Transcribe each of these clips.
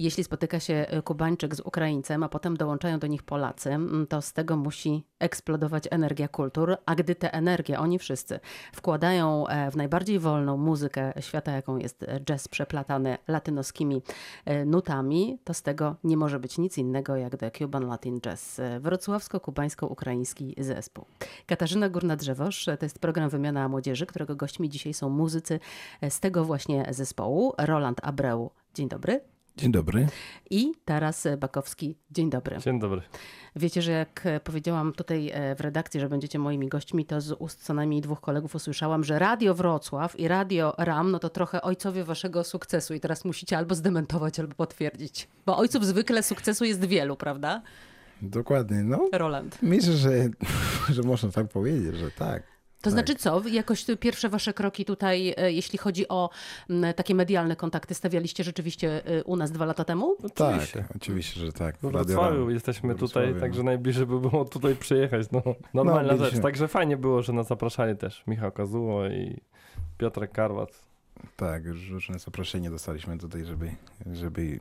Jeśli spotyka się e, Kubańczyk z Ukraińcem, a potem dołączają do nich Polacy, mm, to z tego musi eksplodować energia kultur, a gdy tę energię oni wszyscy wkładają e, w najbardziej wolną muzykę świata, jaką jest jazz przeplatany latynoskimi e, nutami, to z tego nie może być nic innego jak The Cuban Latin Jazz, wrocławsko-kubańsko-ukraiński zespół. Katarzyna Górna-Drzewosz to jest program Wymiana Młodzieży, którego gośćmi dzisiaj są muzycy z tego właśnie zespołu. Roland Abreu, dzień dobry. Dzień dobry. I Taras Bakowski. Dzień dobry. Dzień dobry. Wiecie, że jak powiedziałam tutaj e, w redakcji, że będziecie moimi gośćmi, to z ust co najmniej dwóch kolegów usłyszałam, że Radio Wrocław i Radio RAM, no to trochę ojcowie waszego sukcesu i teraz musicie albo zdementować, albo potwierdzić. Bo ojców zwykle sukcesu jest wielu, prawda? Dokładnie, no. Roland. Myślę, że, że można tak powiedzieć, że tak. To tak. znaczy co? Jakoś pierwsze wasze kroki tutaj, e, jeśli chodzi o takie medialne kontakty, stawialiście rzeczywiście e, u nas dwa lata temu? Oczywiście. Tak, oczywiście, że tak. W Wrocławiu jesteśmy tutaj, no. także najbliżej by było tutaj przyjechać. No, normalna no, rzecz. Także fajnie było, że nas zapraszali też Michał Kazuło i Piotrek Karwat. Tak, już różne zaproszenie dostaliśmy tutaj, żeby, żeby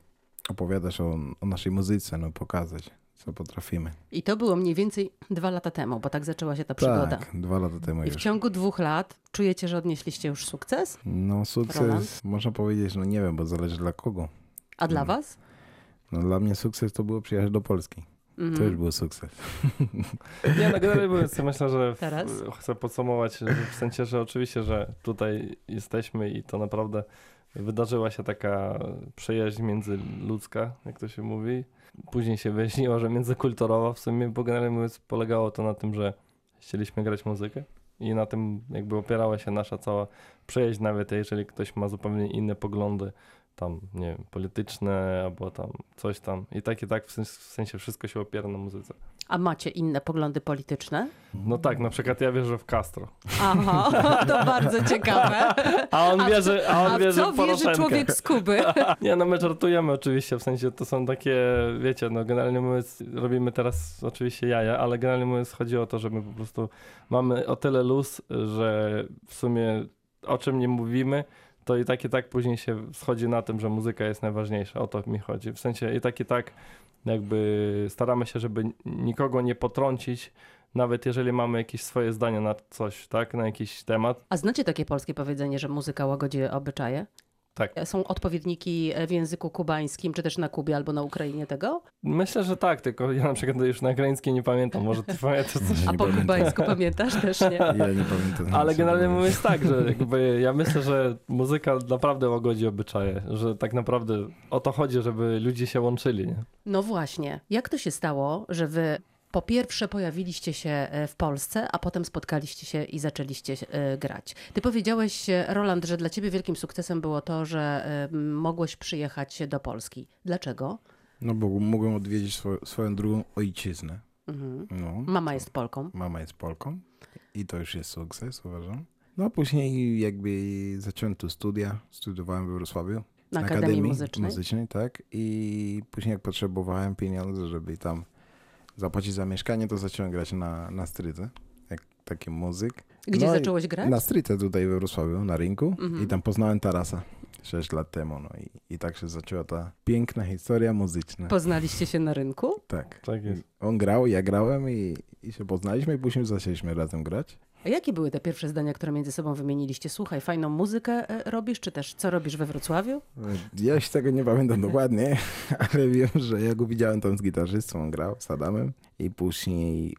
opowiadać o, o naszej muzyce, no pokazać co potrafimy. I to było mniej więcej dwa lata temu, bo tak zaczęła się ta przygoda. Tak, dwa lata temu I już. w ciągu dwóch lat czujecie, że odnieśliście już sukces? No sukces, Roland? można powiedzieć, no nie wiem, bo zależy dla kogo. A dla no. was? No dla mnie sukces to było przyjechać do Polski. Mm. To już był sukces. Nie, no generalnie mówiąc, myślę, że w, chcę podsumować w sensie, że oczywiście, że tutaj jesteśmy i to naprawdę wydarzyła się taka przyjaźń międzyludzka, jak to się mówi. Później się wyjaśniło, że międzykulturowa w sumie, bo generalnie mówiąc polegało to na tym, że chcieliśmy grać muzykę i na tym jakby opierała się nasza cała przyjaźń, nawet jeżeli ktoś ma zupełnie inne poglądy, tam, nie wiem, polityczne albo tam coś tam. I tak i tak w sensie wszystko się opiera na muzyce. A macie inne poglądy polityczne? No tak, na przykład ja wierzę w Castro. Aha, to bardzo ciekawe. A on wierzy, a on a wierzy co w wierzy człowiek z Kuby? Nie, no my żartujemy oczywiście, w sensie to są takie, wiecie, no generalnie mówiąc, robimy teraz oczywiście jaja, ale generalnie mówiąc chodzi o to, że my po prostu mamy o tyle luz, że w sumie o czym nie mówimy, to i tak i tak później się schodzi na tym, że muzyka jest najważniejsza. O to mi chodzi. W sensie i tak i tak jakby staramy się, żeby nikogo nie potrącić, nawet jeżeli mamy jakieś swoje zdanie na coś, tak, na jakiś temat. A znacie takie polskie powiedzenie, że muzyka łagodzi obyczaje? Tak. Są odpowiedniki w języku kubańskim, czy też na Kubie albo na Ukrainie tego? Myślę, że tak, tylko ja na przykład już na ukraińskim nie pamiętam, może ty pamiętasz coś? A po kubańsku pamiętasz też, nie? Ja nie pamiętam. Ale generalnie mówiąc tak, że jakby ja myślę, że muzyka naprawdę łagodzi obyczaje, że tak naprawdę o to chodzi, żeby ludzie się łączyli, nie? No właśnie. Jak to się stało, że wy po pierwsze pojawiliście się e, w Polsce, a potem spotkaliście się i zaczęliście e, grać. Ty powiedziałeś, e, Roland, że dla ciebie wielkim sukcesem było to, że mogłeś przyjechać do Polski. Dlaczego? No bo mogłem odwiedzić swoją, swoją drugą ojczyznę. Mhm. No, mama jest Polką. Mama jest Polką i to już jest sukces, uważam. No a później jakby zacząłem tu studia, studiowałem we Wrocławiu. Na, na Akademii, Akademii Muzycznej. Muzycznej, tak. I później jak potrzebowałem pieniędzy, żeby tam zapłacić za mieszkanie, to zacząłem grać na, na stryce, jak taki muzyk. Gdzie no zacząłeś grać? Na stryce tutaj we Wrocławiu, na rynku mhm. i tam poznałem Tarasa. 6 lat temu, no i, i tak się zaczęła ta piękna historia muzyczna. Poznaliście się na rynku? Tak. Tak jest. On grał, ja grałem i, i się poznaliśmy i później zaczęliśmy razem grać. A jakie były te pierwsze zdania, które między sobą wymieniliście? Słuchaj, fajną muzykę e, robisz, czy też co robisz we Wrocławiu? Ja już tego nie pamiętam dokładnie, ale wiem, że ja go widziałem tam z gitarzystą, on grał z Adamem i później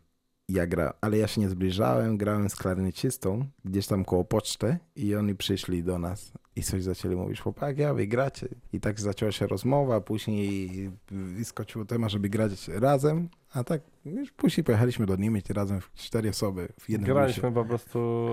ja grałem, ale ja się nie zbliżałem, grałem z klarnecistą gdzieś tam koło poczty i oni przyszli do nas i coś zaczęli mówić, chłopaki, a wy gracie. I tak zaczęła się rozmowa, później wyskoczyło temat, żeby grać razem, a tak już później pojechaliśmy do Niemiec razem w cztery osoby w jednym Graliśmy busie. po prostu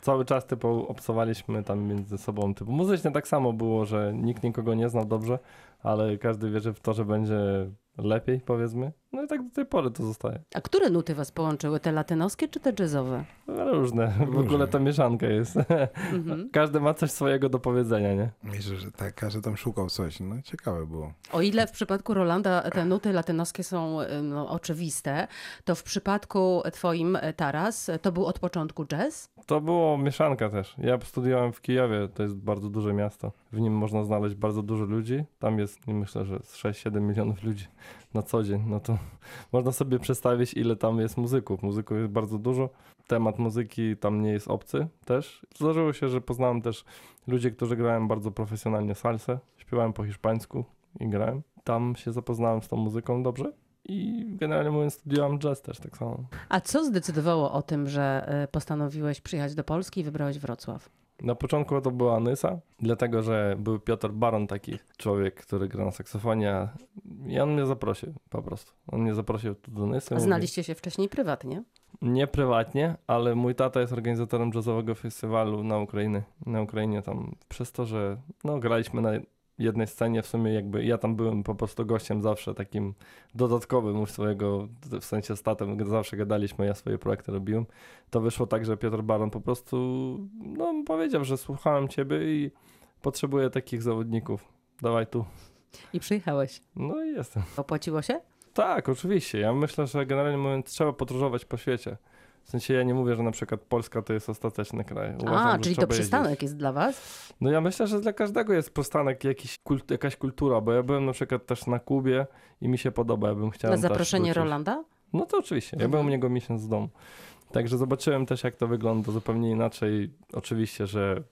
cały czas typu obsowaliśmy tam między sobą. Typu muzycznie tak samo było, że nikt nikogo nie znał dobrze, ale każdy wierzy w to, że będzie lepiej, powiedzmy. No i tak do tej pory to zostaje. A które nuty was połączyły? Te latynoskie czy te jazzowe? No, różne. W ogóle to mieszanka jest. Mhm. Każdy ma coś swojego do powiedzenia, nie? Myślę, że tak, każdy tam szukał coś. No ciekawe było. O ile w przypadku Rolanda te nuty latynoskie są no, oczywiste, to w przypadku twoim, Taras, to był od początku jazz? To było mieszanka też. Ja studiowałem w Kijowie, to jest bardzo duże miasto. W nim można znaleźć bardzo dużo ludzi. Tam jest, myślę, że 6-7 milionów ludzi na co dzień. No to można sobie przedstawić, ile tam jest muzyków. Muzyków jest bardzo dużo. Temat muzyki tam nie jest obcy też. Zdarzyło się, że poznałem też ludzi, którzy grają bardzo profesjonalnie salsę. Śpiewałem po hiszpańsku i grałem. Tam się zapoznałem z tą muzyką dobrze i generalnie mówiąc studiowałem jazz też tak samo. A co zdecydowało o tym, że e, postanowiłeś przyjechać do Polski i wybrałeś Wrocław? Na początku to była Nysa, dlatego że był Piotr Baron, taki człowiek, który gra na saksofonie i on mnie zaprosił po prostu. On mnie zaprosił tu do Nysy. A znaliście się wcześniej prywatnie? Nie prywatnie, ale mój tata jest organizatorem jazzowego festiwalu na Ukrainie. Na Ukrainie tam przez to, że no, graliśmy na jednej scenie w sumie jakby ja tam byłem po prostu gościem zawsze takim dodatkowym już swojego, w sensie statem, gdy zawsze gadaliśmy, ja swoje projekty robiłem, to wyszło tak, że Piotr Baron po prostu no, powiedział, że słuchałem ciebie i potrzebuję takich zawodników. Dawaj tu. I przyjechałeś. No i jestem. Opłaciło się? Tak, oczywiście. Ja myślę, że generalnie mówiąc trzeba podróżować po świecie. W sensie ja nie mówię, że na przykład Polska to jest ostateczny kraj. Uważam, A, czyli to przystanek jeździć. jest dla was? No ja myślę, że dla każdego jest przystanek jakiś kult, jakaś kultura, bo ja byłem na przykład też na Kubie i mi się podoba, ja bym chciał Na zaproszenie Rolanda? No to oczywiście, ja mhm. byłem u niego miesiąc z domu. Także zobaczyłem też jak to wygląda zupełnie inaczej. Oczywiście, że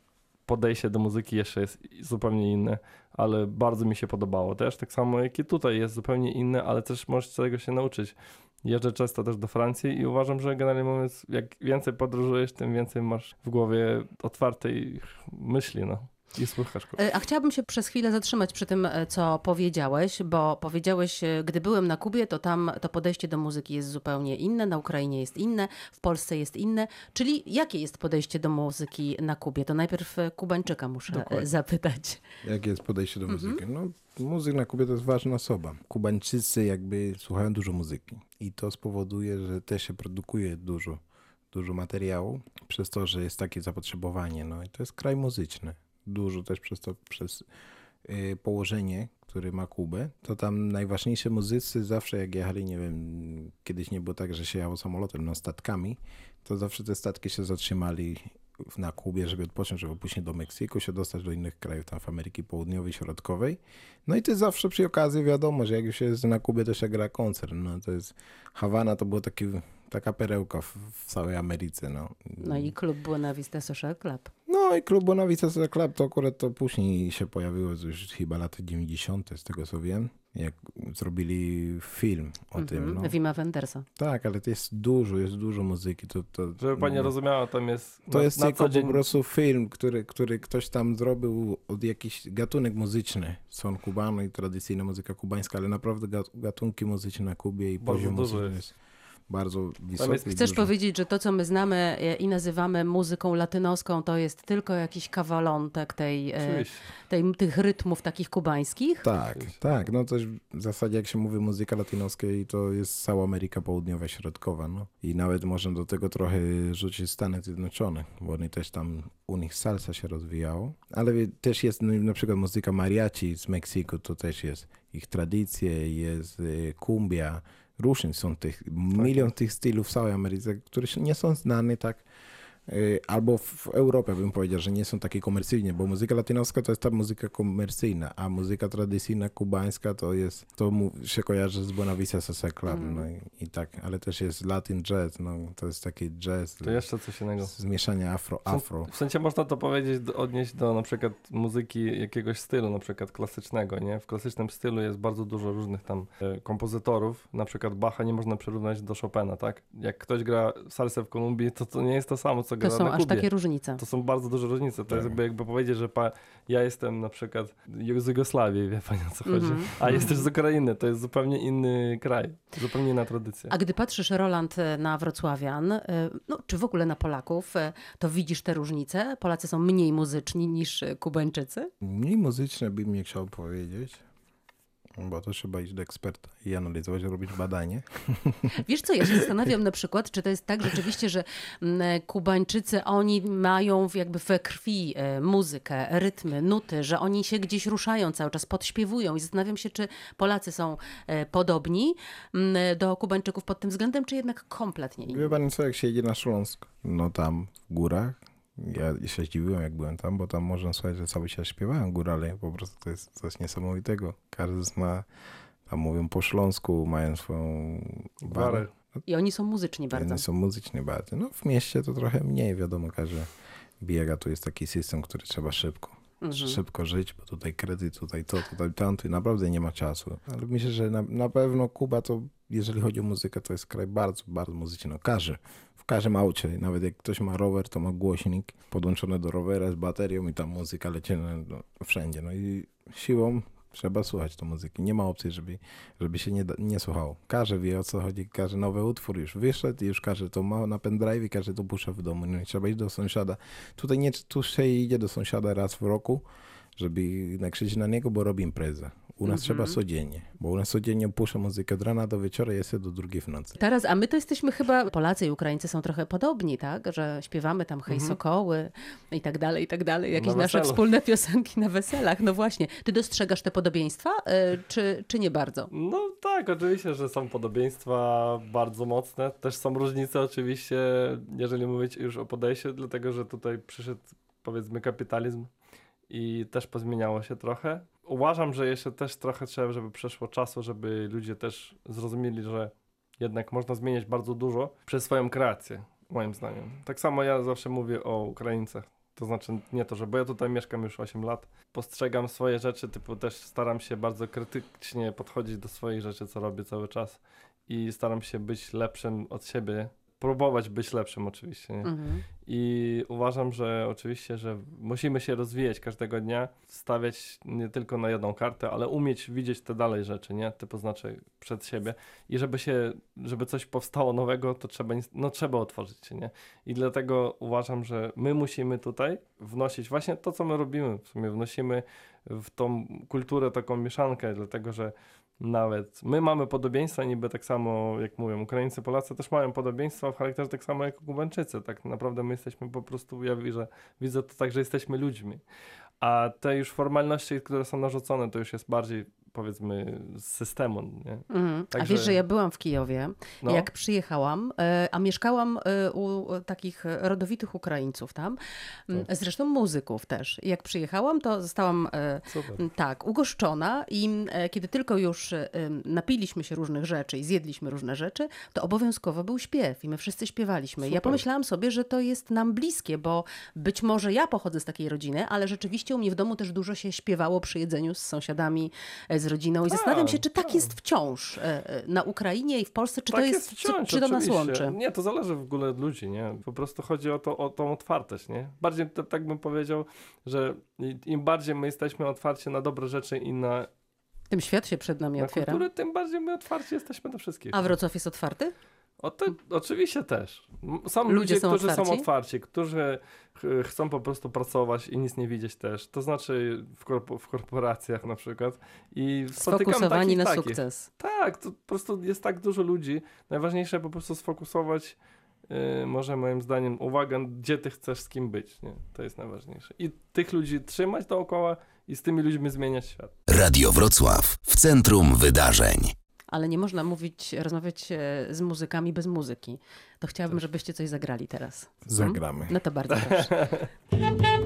podejście do muzyki jeszcze jest zupełnie inne, ale bardzo mi się podobało też, tak samo jak i tutaj jest zupełnie inne, ale też możesz tego się nauczyć. Jeżdżę często też do Francji i uważam, że generalnie mówiąc, jak więcej podróżujesz, tym więcej masz w głowie otwartej myśli, no. I słuchasz. E, a chciałabym się przez chwilę zatrzymać przy tym, e, co powiedziałeś, bo powiedziałeś, e, gdy byłem na Kubie, to tam to podejście do muzyki jest zupełnie inne, na Ukrainie jest inne, w Polsce jest inne. Czyli jakie jest podejście do muzyki na Kubie? To najpierw Kubańczyka muszę Dokładnie. zapytać. Jakie jest podejście do mhm. muzyki? No, muzyk na Kubie to jest ważna osoba. Kubańczycy jakby słuchają dużo muzyki i to spowoduje, że też się produkuje dużo, dużo materiału przez to, że jest takie zapotrzebowanie. No i to jest kraj muzyczny dużo też przez to, przez y, położenie, który ma Kubę, to tam najważniejsze muzycy zawsze jak jechali, nie wiem, kiedyś nie było tak, że się jechało samolotem, no statkami, to zawsze te statki się zatrzymali na Kubie, żeby odpocząć, żeby później do Meksyku się dostać do innych krajów, tam w Ameryki Południowej, Środkowej. No i to zawsze przy okazji wiadomo, że jak już jest na Kubie, to się gra koncert. No to jest, Hawana to było taki, taka perełka w, w całej Ameryce. No. no i klub Buena Vista Social Club. No i klub Buena Vista Social Club to akurat to później się pojawiło, już chyba lata 90. z tego co wiem jak zrobili film o -hmm. tym. No. Wima Wendersa. Tak, ale to jest dużo, jest dużo muzyki. To, to, Żeby pani no, rozumiała, tam jest To na, jest na tylko dzień... po prostu film, który, który ktoś tam zrobił od jakiś gatunek muzyczny. Son kubano i tradycyjna muzyka kubańska, ale naprawdę gatunki muzyczne na Kubie i Bardzo poziom muzyczny jest bardzo wysoki. Jest... Chcesz powiedzieć, że to, co my znamy e, i nazywamy muzyką latynoską, to jest tylko jakiś kawalątek tej, e, tej, tych rytmów takich kubańskich? Tak, tak. No to w zasadzie jak się mówi muzyka latynoska i to jest cała Ameryka Południowa, Środkowa. No. I nawet można do tego trochę rzucić Stany Zjednoczone, bo oni też tam, u nich salsa się rozwijało. Ale też jest no, na przykład muzyka mariachi z Meksyku, to też jest ich tradycje, jest kumbia, e, różnych są tych, milion tych stylów w całej Ameryce, które nie są znane tak albo w Europie bym powiedział, że nie są takie komercyjne, bo muzyka latynoska to jest ta muzyka komercyjna, a muzyka tradycyjna kubańska to jest, to się kojarzy z Bonavista Salsa Club, mm. no i, i, tak, ale też jest Latin jazz, no to jest taki jazz. To jeszcze coś innego. Zmieszanie afro-afro. W sensie można to powiedzieć, odnieść do na przykład muzyki jakiegoś stylu, na przykład klasycznego, nie? W klasycznym stylu jest bardzo dużo różnych tam e, kompozytorów, na przykład Bacha nie można przyrównać do Chopina, tak? Jak ktoś gra salsę w Kolumbii, to to nie jest to samo, co to są aż takie różnice. To są bardzo duże różnice. To tak. jest jakby, jakby powiedzieć, że pa, ja jestem na przykład z Jugosławii, wie pani o co chodzi. Mm -hmm. A jesteś z Ukrainy, to jest zupełnie inny kraj, zupełnie inna tradycja. A gdy patrzysz, Roland, e, na Wrocławian, e, no, czy w ogóle na Polaków, e, to widzisz te różnice? Polacy są mniej muzyczni niż Kubańczycy? Mniej muzyczne bym nie chciał powiedzieć. Bo to trzeba iść do eksperta i analizować, robić badanie. Wiesz co, ja się zastanawiam na przykład, czy to jest tak rzeczywiście, że mm, Kubańczycy, oni mają jakby we krwi e, muzykę, rytmy, nuty, że oni się gdzieś ruszają cały czas, podśpiewują i zastanawiam się, czy Polacy są e, podobni mm, do Kubańczyków pod tym względem, czy jednak kompletnie inni. Wie pani co, jak się jedzie na Śląsk, no tam w górach, ja się zdziwiłem, jak byłem tam, bo tam można słuchać, że cały czas śpiewają górale. Po prostu to jest coś niesamowitego. Każdy ma, tam mówią po śląsku, mają swoją barę. I oni są muzyczni bardzo. Oni są muzyczni bardzo. No w mieście to trochę mniej, wiadomo, każdy biega, tu jest taki system, który trzeba szybko. Mhm. Szybko żyć, bo tutaj kredyt, tutaj to, tutaj tamto i naprawdę nie ma czasu. Ale myślę, że na, na pewno Kuba to, jeżeli chodzi o muzykę, to jest kraj bardzo, bardzo muzyczny. No, każdy każdym aucie, nawet jak ktoś ma rower, to ma głośnik podłączony do rowera z baterią i tam muzyka leci no, wszędzie. No i siłą trzeba słuchać tej muzyki. Nie ma opcji, żeby, żeby się nie, nie słuchało. Każdy wie o co chodzi, każdy nowy utwór już wyszedł już każdy to ma na pendrive i każdy to puszcza w domu. No trzeba iść do sąsiada. Tutaj nie, tu się idzie do sąsiada raz w roku, żeby nakrzyczyć na niego, bo robi imprezę. U nas trzeba mhm. codziennie, bo u nas codziennie puszczę muzykę od rana do wieczora, jest do drugiej w nocy. Teraz, a my to jesteśmy chyba, Polacy i Ukraińcy są trochę podobni, tak? Że śpiewamy tam hej mhm. sokoły i tak dalej, i tak dalej. Jakieś nasze wspólne piosenki na weselach. No właśnie. Ty dostrzegasz te podobieństwa, y, czy, czy nie bardzo? No tak, oczywiście, że są podobieństwa bardzo mocne. Też są różnice oczywiście, jeżeli mówić już o podejściu, dlatego że tutaj przyszedł powiedzmy kapitalizm i też pozmieniało się trochę. Uważam, że jeszcze też trochę trzeba, żeby przeszło czasu, żeby ludzie też zrozumieli, że jednak można zmieniać bardzo dużo przez swoją kreację, moim zdaniem. Tak samo ja zawsze mówię o Ukraińcach. To znaczy nie to, że bo ja tutaj mieszkam już 8 lat, postrzegam swoje rzeczy, typu też staram się bardzo krytycznie podchodzić do swoich rzeczy, co robię cały czas i staram się być lepszym od siebie próbować być lepszym oczywiście. Mhm. I uważam, że oczywiście, że musimy się rozwijać każdego dnia, stawiać nie tylko na jedną kartę, ale umieć widzieć te dalej rzeczy, nie? Typu znaczy przed siebie. I żeby się, żeby coś powstało nowego, to trzeba, no trzeba otworzyć się, nie? I dlatego uważam, że my musimy tutaj wnosić właśnie to, co my robimy. W sumie wnosimy w tą kulturę taką mieszankę, dlatego że nawet. My mamy podobieństwa niby tak samo, jak mówią, Ukraińcy, Polacy też mają podobieństwa w charakterze tak samo jak Kubańczycy. Tak naprawdę my jesteśmy po prostu, ja widzę, widzę to tak, że jesteśmy ludźmi. A te już formalności, które są narzucone, to już jest bardziej powiedzmy z systemu. Nie? Mhm. Także... A wiesz, że ja byłam w Kijowie, no. jak przyjechałam, e, a mieszkałam e, u takich rodowitych Ukraińców tam, tak. zresztą muzyków też. Jak przyjechałam, to zostałam e, Super. tak, ugoszczona i kiedy tylko już napiliśmy się różnych rzeczy i zjedliśmy różne rzeczy, to obowiązkowo był śpiew i my wszyscy śpiewaliśmy. Super. Ja pomyślałam sobie, że to jest nam bliskie, bo być może ja pochodzę z takiej rodziny, ale rzeczywiście u mnie w domu też dużo się śpiewało przy jedzeniu z sąsiadami, z rodziną i zastanawiam się, czy tak, tak jest wciąż e, e, na Ukrainie i w Polsce, czy tak to jest, jest wciąż, czy to nas łączy? Nie, to zależy w ogóle od ludzi, nie? Po prostu chodzi o, to, o tą otwartość, nie? Bardziej to, tak bym powiedział, że im bardziej my jesteśmy otwarci na dobre rzeczy i na tym świat się przed nami na otwiera. Kulturę, tym bardziej my otwarci jesteśmy na wszystkich. A Wrocław jest otwarty? O to, oczywiście też. Są ludzie, ludzie są którzy otwarci? są otwarci, którzy chcą po prostu pracować i nic nie widzieć też. To znaczy w, korpo, w korporacjach na przykład. I Sfokusowani na takich. sukces. Tak, to po prostu jest tak dużo ludzi. Najważniejsze po prostu sfokusować Yy, może moim zdaniem uwagę, gdzie ty chcesz z kim być. Nie? To jest najważniejsze. I tych ludzi trzymać dookoła i z tymi ludźmi zmieniać świat. Radio Wrocław w centrum wydarzeń ale nie można mówić, rozmawiać e, z muzykami bez muzyki. To chciałabym, żebyście coś zagrali teraz. Zagramy. No to bardzo proszę.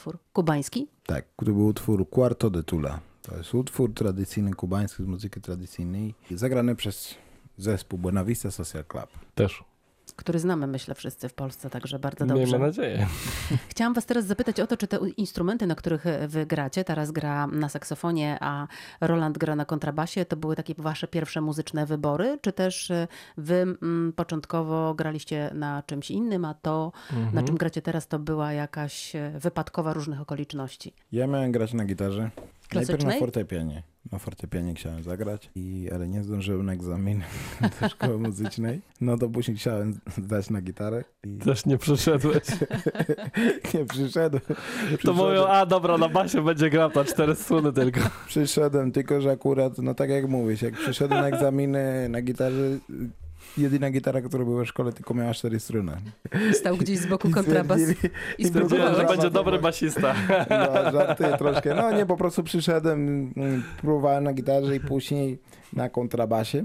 utwór? Kubański? Tak, to był utwór Cuarto de Tula. To jest utwór tradycyjny kubański z muzyki tradycyjnej, zagrany przez zespół Buena Vista Social Club. Też który znamy, myślę, wszyscy w Polsce, także bardzo dobrze. Miejmy nadzieję. Chciałam was teraz zapytać o to, czy te instrumenty, na których wy gracie, teraz gra na saksofonie, a Roland gra na kontrabasie, to były takie wasze pierwsze muzyczne wybory, czy też e, wy m, mm, początkowo graliście na czymś innym, a to, mhm. na czym gracie teraz, to była jakaś e, wypadkowa różnych okoliczności? Ja miałem grać na gitarze. Najpierw na fortepianie. Na fortepianie chciałem zagrać, i, ale nie zdążyłem na egzamin do szkoły muzycznej. No to później chciałem zdać na gitarę. I... Też nie przyszedłeś. nie przyszedłem. To mówią, a dobra, na basie będzie grał, to cztery struny tylko. Przyszedłem, tylko że akurat, no tak jak mówisz, jak przyszedłem na egzaminy na gitarze, jedyna gitara, która była w szkole, tylko miała cztery struny. Stał gdzieś z boku kontrabas i spróbował. że będzie dobry basista. No, żartuję troszkę. No nie, po prostu przyszedłem, mm, próbowałem na gitarze i później na kontrabasie.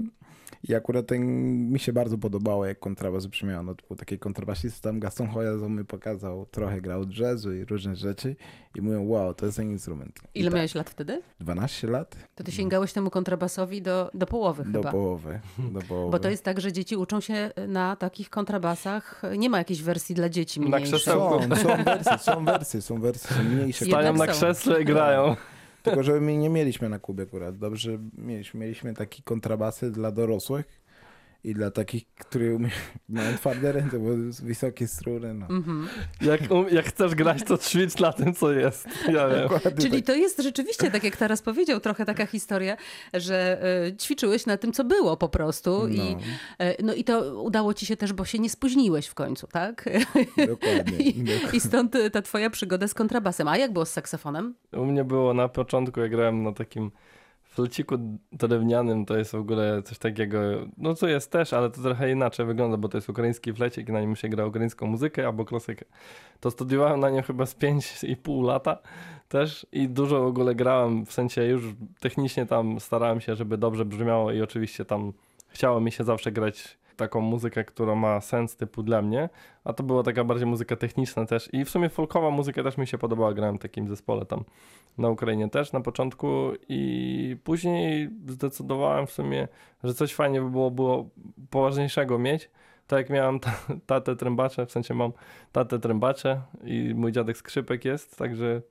I akurat ten, mi się bardzo podobało, jak kontrabas brzmiał. No, to był taki kontrabasista, tam Gaston Hoya mi pokazał, trochę grał jazzu i różne rzeczy i mówią, wow, to jest ten instrument. Ile tak, miałeś lat wtedy? 12 lat. To ty sięgałeś temu kontrabasowi do, do połowy do chyba. Połowy, do połowy. Bo to jest tak, że dzieci uczą się na takich kontrabasach. Nie ma jakiejś wersji dla dzieci mniejszej. Są, są wersje, są wersje, są wersje, mniejsze. Stają na krzesle i grają. Tylko, że my nie mieliśmy na Kubie akurat. Dobrze mieliśmy. Mieliśmy takie kontrabasy dla dorosłych i dla takich, którzy mają twarde ręce, bo wysokie struny. No. Mm -hmm. jak, um, jak chcesz grać, to ćwicz na tym, co jest. Ja Czyli tak. to jest rzeczywiście, tak jak teraz powiedział, trochę taka historia, że y, ćwiczyłeś na tym, co było po prostu. No. I, y, no i to udało ci się też, bo się nie spóźniłeś w końcu, tak? Dokładnie. I, I, stąd ta twoja przygoda z kontrabasem. A jak było z saksofonem? U mnie było na początku, ja grałem na takim fleciku drewnianym to jest w ogóle coś takiego, no co jest też, ale to trochę inaczej wygląda, bo to jest ukraiński flecik i na nim się gra ukraińską muzykę albo klasykę. To studiowałem na nim chyba z 5,5 lata też i dużo w ogóle grałem, w sensie już technicznie tam starałem się, żeby dobrze brzmiało i oczywiście tam chciało mi się zawsze grać taką muzykę, która ma sens typu dla mnie, a to była taka bardziej muzyka techniczna też i w sumie folkowa muzyka też mi się podobała, grałem w takim zespole tam na Ukrainie też na początku i później zdecydowałem w sumie, że coś fajnie by było, było poważniejszego mieć, tak jak miałem ta, tatę trębacze, w sensie mam tatę trębacze i mój dziadek skrzypek jest, także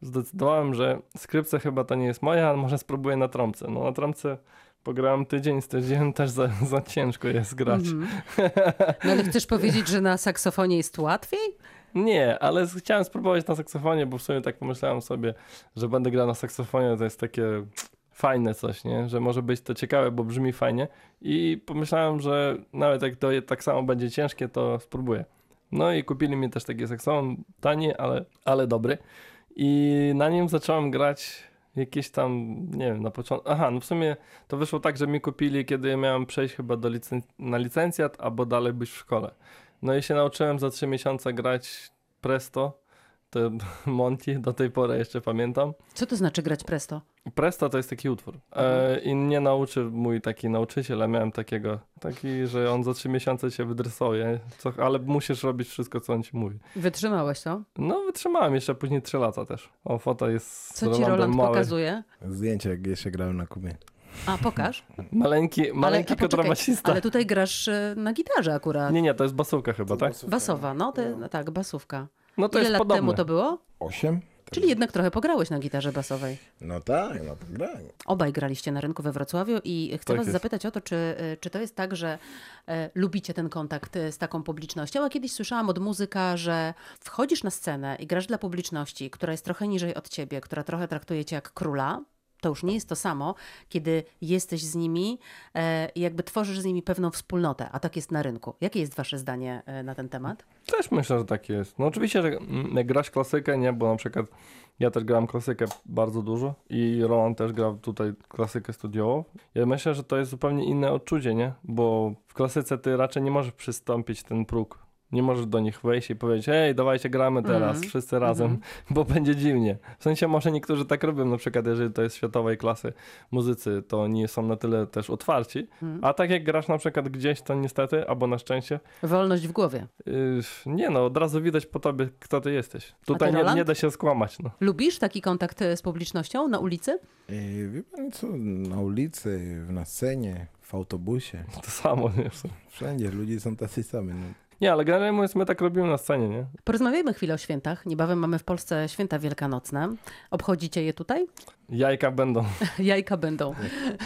zdecydowałem, że skrzypce chyba to nie jest moja, ale może spróbuję na trąbce. No na trąbce Pograłem tydzień, tydzień też za, za ciężko jest grać. Mm. No ale chcesz powiedzieć, że na saksofonie jest łatwiej? Nie, ale chciałem spróbować na saksofonie, bo w sumie tak pomyślałem sobie, że będę grał na saksofonie, to jest takie fajne coś, nie? Że może być to ciekawe, bo brzmi fajnie i pomyślałem, że nawet jak to tak samo będzie ciężkie, to spróbuję. No i kupili mi też taki saksofon, tani, ale, ale dobry. I na nim zacząłem grać jakieś tam, nie wiem, na początku. Aha, no w sumie to wyszło tak, że mi kupili, kiedy miałem przejść chyba do licen... na licencjat, albo dalej być w szkole. No i się nauczyłem za trzy miesiące grać presto to Monty do tej pory jeszcze pamiętam. Co to znaczy grać presto? Presto to jest taki utwór. E, I mnie nauczył mój taki nauczyciel, a miałem takiego, taki, że on za trzy miesiące się wydresuje, co, ale musisz robić wszystko, co on ci mówi. Wytrzymałeś to? No, wytrzymałem jeszcze później trzy lata też. O, foto jest Co ci Roland mały. pokazuje? Zdjęcie, jak jeszcze grałem na Kubie. A, pokaż. Maleńki, maleńki ale, kontrabasista. Ale tutaj grasz e, na gitarze akurat. Nie, nie, to jest basówka chyba, tak? Basówka. Basowa, no, te, no. tak, basówka. No to Ile jest lat podobne. temu to było? Osiem. Czyli jednak trochę pograłeś na gitarze basowej. No tak, no to grałem. Obaj graliście na rynku we Wrocławiu i chcę tak was jest. zapytać o to, czy, y, czy to jest tak, że e, lubicie ten kontakt y, z taką publicznością? A kiedyś słyszałam od muzyka, że wchodzisz na scenę i grasz dla publiczności, która jest trochę niżej od ciebie, która trochę traktuje cię jak króla, to już nie jest to samo, kiedy jesteś z nimi e, i jakby tworzysz z nimi pewną wspólnotę, a tak jest na rynku. Jakie jest wasze zdanie e, na ten temat? Też myślę, że tak jest. No oczywiście, że mm, jak grasz klasykę, nie, bo na przykład ja też grałem klasykę bardzo dużo i Roland też grał tutaj klasykę studiową. Ja myślę, że to jest zupełnie inne odczucie, nie? Bo w klasyce ty raczej nie możesz przystąpić ten próg Nie możesz do nich wejść i powiedzieć, hej, dawajcie gramy teraz, mm. wszyscy razem, mm -hmm. bo będzie dziwnie. W sensie może niektórzy tak robią, na przykład jeżeli to jest światowej klasy muzycy, to oni są na tyle też otwarci, mm. a tak jak grasz na przykład gdzieś, to niestety, albo na szczęście... Wolność w głowie. Yy, nie no, od razu widać po tobie, kto ty jesteś. Tutaj ty, nie, nie, da się skłamać. No. Lubisz taki kontakt z publicznością na ulicy? Yy, wie pan co, na ulicy, na scenie, w autobusie. To samo, nie? Wszędzie, ludzie są tacy sami. No. Nie, ale generalnie mówiąc, my tak robimy na scenie, nie? Porozmawiajmy chwilę o świętach. Niebawem mamy w Polsce święta wielkanocne. Obchodzicie je tutaj? Jajka będą. Jajka będą.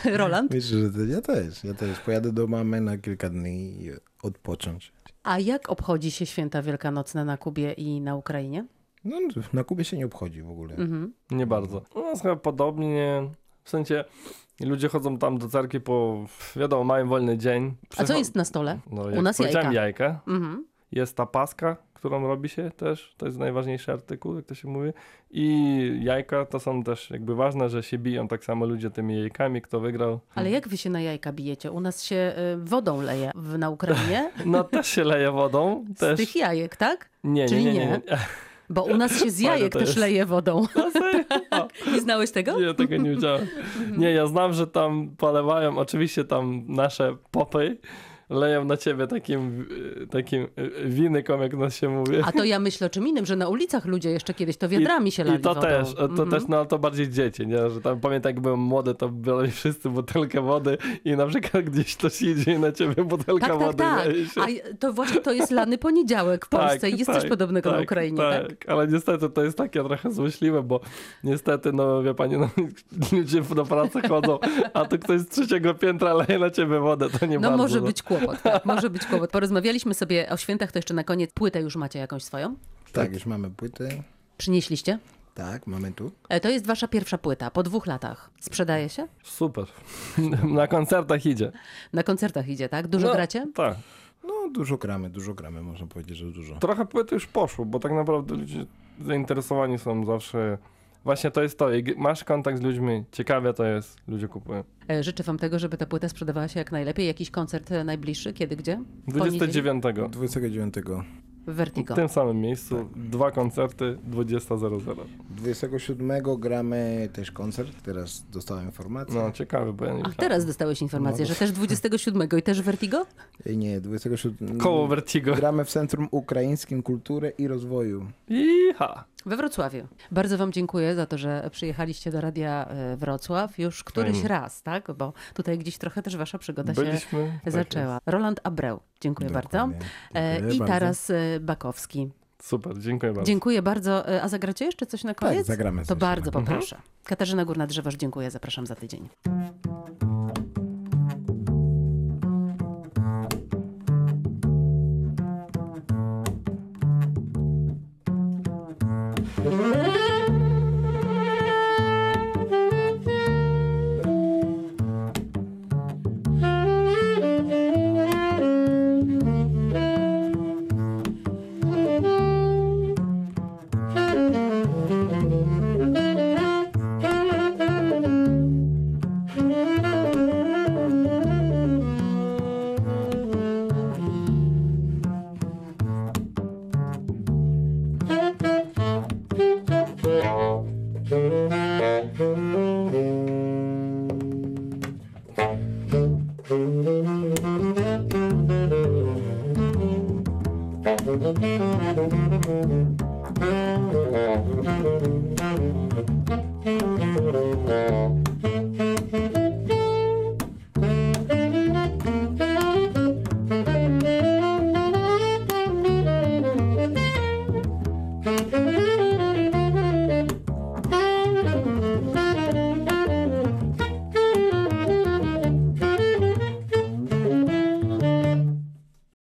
Roland? Myślę, że ja też. Ja też pojadę do mamy na kilka dni i odpocząć. A jak obchodzi się święta wielkanocne na Kubie i na Ukrainie? No, na Kubie się nie obchodzi w ogóle. Mhm. Nie bardzo. U nas chyba podobnie. W sensie ludzie chodzą tam do cerki po, wiadomo, mają wolny dzień. A co jest na stole? No, U nas jajka. jajka. Mhm. Jest ta paska, którą robi się też, to jest najważniejszy artykuł, jak to się mówi. I jajka to są też jakby ważne, że się biją tak samo ludzie tymi jajkami, kto wygrał. Ale jak wy się na jajka bijecie? U nas się y, wodą leje w, na Ukrainie. no też się leje wodą. Też. Z tych jajek, tak? Nie, nie, nie, nie, nie. Bo u nas się z jajek też leje wodą. tak. Nie znałeś tego? Nie, tego nie wiedziałem. Nie, ja znam, że tam polewają oczywiście tam nasze popy, leją na ciebie takim, takim winykom, jak nas się mówi. A to ja myślę o czym innym, że na ulicach ludzie jeszcze kiedyś to wiadrami I, się lali I to wodą. też, to mhm. też, no ale to bardziej dzieci, nie? Że tam pamiętam, jak byłem młody, to brali wszyscy butelkę wody i na przykład gdzieś ktoś idzie na ciebie butelka tak, wody tak, tak. A to właśnie to jest lany poniedziałek w tak, Polsce tak, i jest tak, coś podobnego tak, na Ukrainie, tak, tak? ale niestety to jest takie trochę złośliwe, bo niestety, no wie pani, no, ludzie do pracy chodzą, a tu ktoś z trzeciego piętra leje na ciebie wodę, to nie no, bardzo. Może no. być kłopot, tak, może być kłopot. Porozmawialiśmy sobie o świętach, to jeszcze na koniec płytę już macie jakąś swoją? Tak, już mamy płytę. Przynieśliście? Tak, mamy tu. E, to jest wasza pierwsza płyta, po dwóch latach. Sprzedaje się? Super. Na koncertach idzie. Na koncertach idzie, tak? Dużo no, gracie? Tak. No, dużo gramy, dużo gramy, można powiedzieć, że dużo. Trochę płyty już poszło, bo tak naprawdę ludzie zainteresowani są zawsze Właśnie to jest to. Jak masz kontakt z ludźmi, ciekawie to jest, ludzie kupują. E, życzę wam tego, żeby ta płyta sprzedawała się jak najlepiej. Jakiś koncert e, najbliższy? Kiedy, gdzie? 29. 29. Vertigo. W tym samym miejscu. Tak. Dwa koncerty, 20.00. 27 gramy też koncert. Teraz dostałem informację. No, ciekawe, bo ja nie A teraz dostałeś informację, no, że też 27 i też Vertigo? Nie, 27. Koło Vertigo. Gramy w Centrum Ukraińskim Kultury i Rozwoju. Iha. We Wrocławiu. Bardzo Wam dziękuję za to, że przyjechaliście do Radia e, Wrocław już któryś Fajnie. raz, tak? Bo tutaj gdzieś trochę też Wasza przygoda Byliśmy, się tak zaczęła. Jest. Roland Abreu, dziękuję Dokładnie. bardzo. E, dziękuję I bardzo. Taras e, Bakowski. Super, dziękuję bardzo. Dziękuję bardzo. A zagracie jeszcze coś na koniec? Tak, zagramy. To bardzo mhm. poproszę. Mhm. Katarzyna Górna-Drzewoż, dziękuję. Zapraszam za tydzień.